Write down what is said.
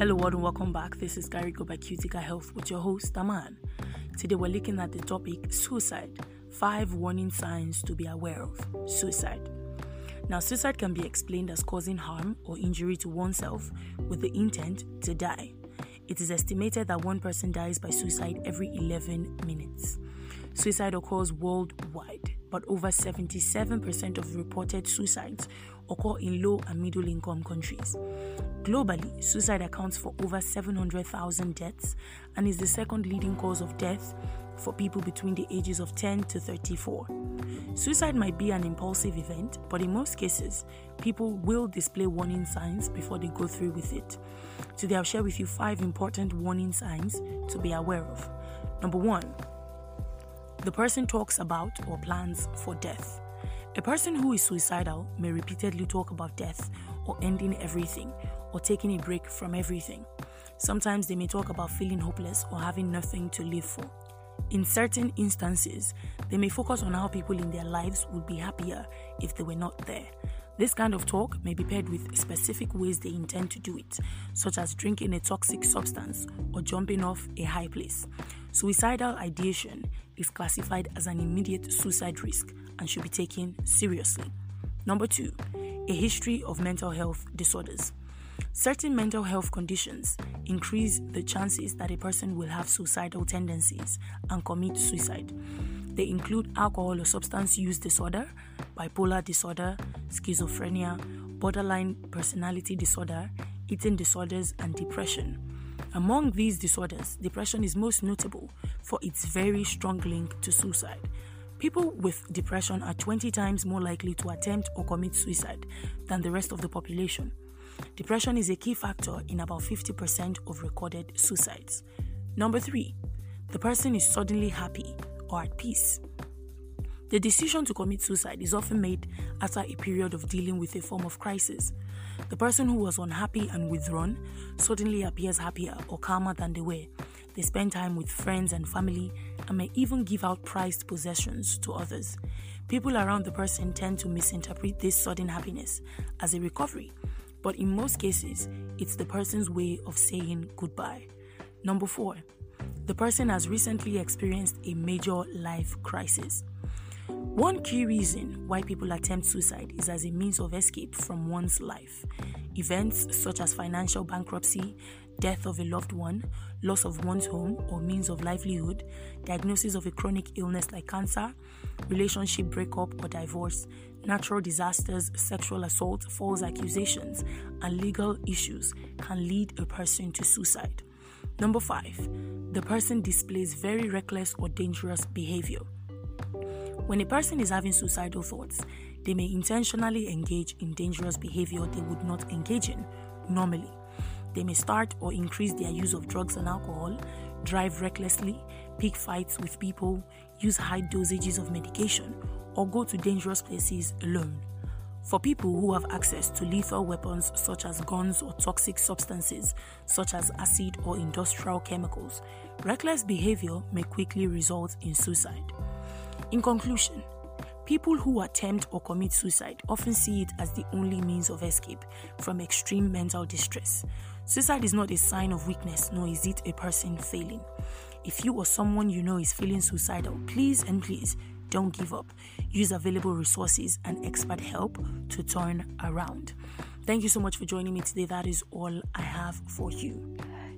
Hello, world, and welcome back. This is Carigo by Cutica Health with your host, Aman. Today, we're looking at the topic suicide five warning signs to be aware of. Suicide. Now, suicide can be explained as causing harm or injury to oneself with the intent to die. It is estimated that one person dies by suicide every 11 minutes. Suicide occurs worldwide, but over 77% of reported suicides occur in low and middle income countries. Globally, suicide accounts for over 700,000 deaths and is the second leading cause of death for people between the ages of 10 to 34. Suicide might be an impulsive event, but in most cases, people will display warning signs before they go through with it. Today, I'll share with you five important warning signs to be aware of. Number one, the person talks about or plans for death. A person who is suicidal may repeatedly talk about death or ending everything or taking a break from everything. Sometimes they may talk about feeling hopeless or having nothing to live for. In certain instances, they may focus on how people in their lives would be happier if they were not there. This kind of talk may be paired with specific ways they intend to do it, such as drinking a toxic substance or jumping off a high place. Suicidal ideation is classified as an immediate suicide risk and should be taken seriously. Number two, a history of mental health disorders. Certain mental health conditions increase the chances that a person will have suicidal tendencies and commit suicide. They include alcohol or substance use disorder, bipolar disorder, schizophrenia, borderline personality disorder, eating disorders, and depression. Among these disorders, depression is most notable for its very strong link to suicide. People with depression are 20 times more likely to attempt or commit suicide than the rest of the population. Depression is a key factor in about 50% of recorded suicides. Number three, the person is suddenly happy or at peace. The decision to commit suicide is often made after a period of dealing with a form of crisis. The person who was unhappy and withdrawn suddenly appears happier or calmer than they were. They spend time with friends and family and may even give out prized possessions to others. People around the person tend to misinterpret this sudden happiness as a recovery, but in most cases, it's the person's way of saying goodbye. Number four, the person has recently experienced a major life crisis. One key reason why people attempt suicide is as a means of escape from one's life. Events such as financial bankruptcy, death of a loved one, loss of one's home or means of livelihood, diagnosis of a chronic illness like cancer, relationship breakup or divorce, natural disasters, sexual assault, false accusations, and legal issues can lead a person to suicide. Number five, the person displays very reckless or dangerous behavior. When a person is having suicidal thoughts, they may intentionally engage in dangerous behavior they would not engage in normally. They may start or increase their use of drugs and alcohol, drive recklessly, pick fights with people, use high dosages of medication, or go to dangerous places alone. For people who have access to lethal weapons such as guns or toxic substances such as acid or industrial chemicals, reckless behavior may quickly result in suicide. In conclusion, people who attempt or commit suicide often see it as the only means of escape from extreme mental distress. Suicide is not a sign of weakness, nor is it a person failing. If you or someone you know is feeling suicidal, please and please don't give up. Use available resources and expert help to turn around. Thank you so much for joining me today. That is all I have for you.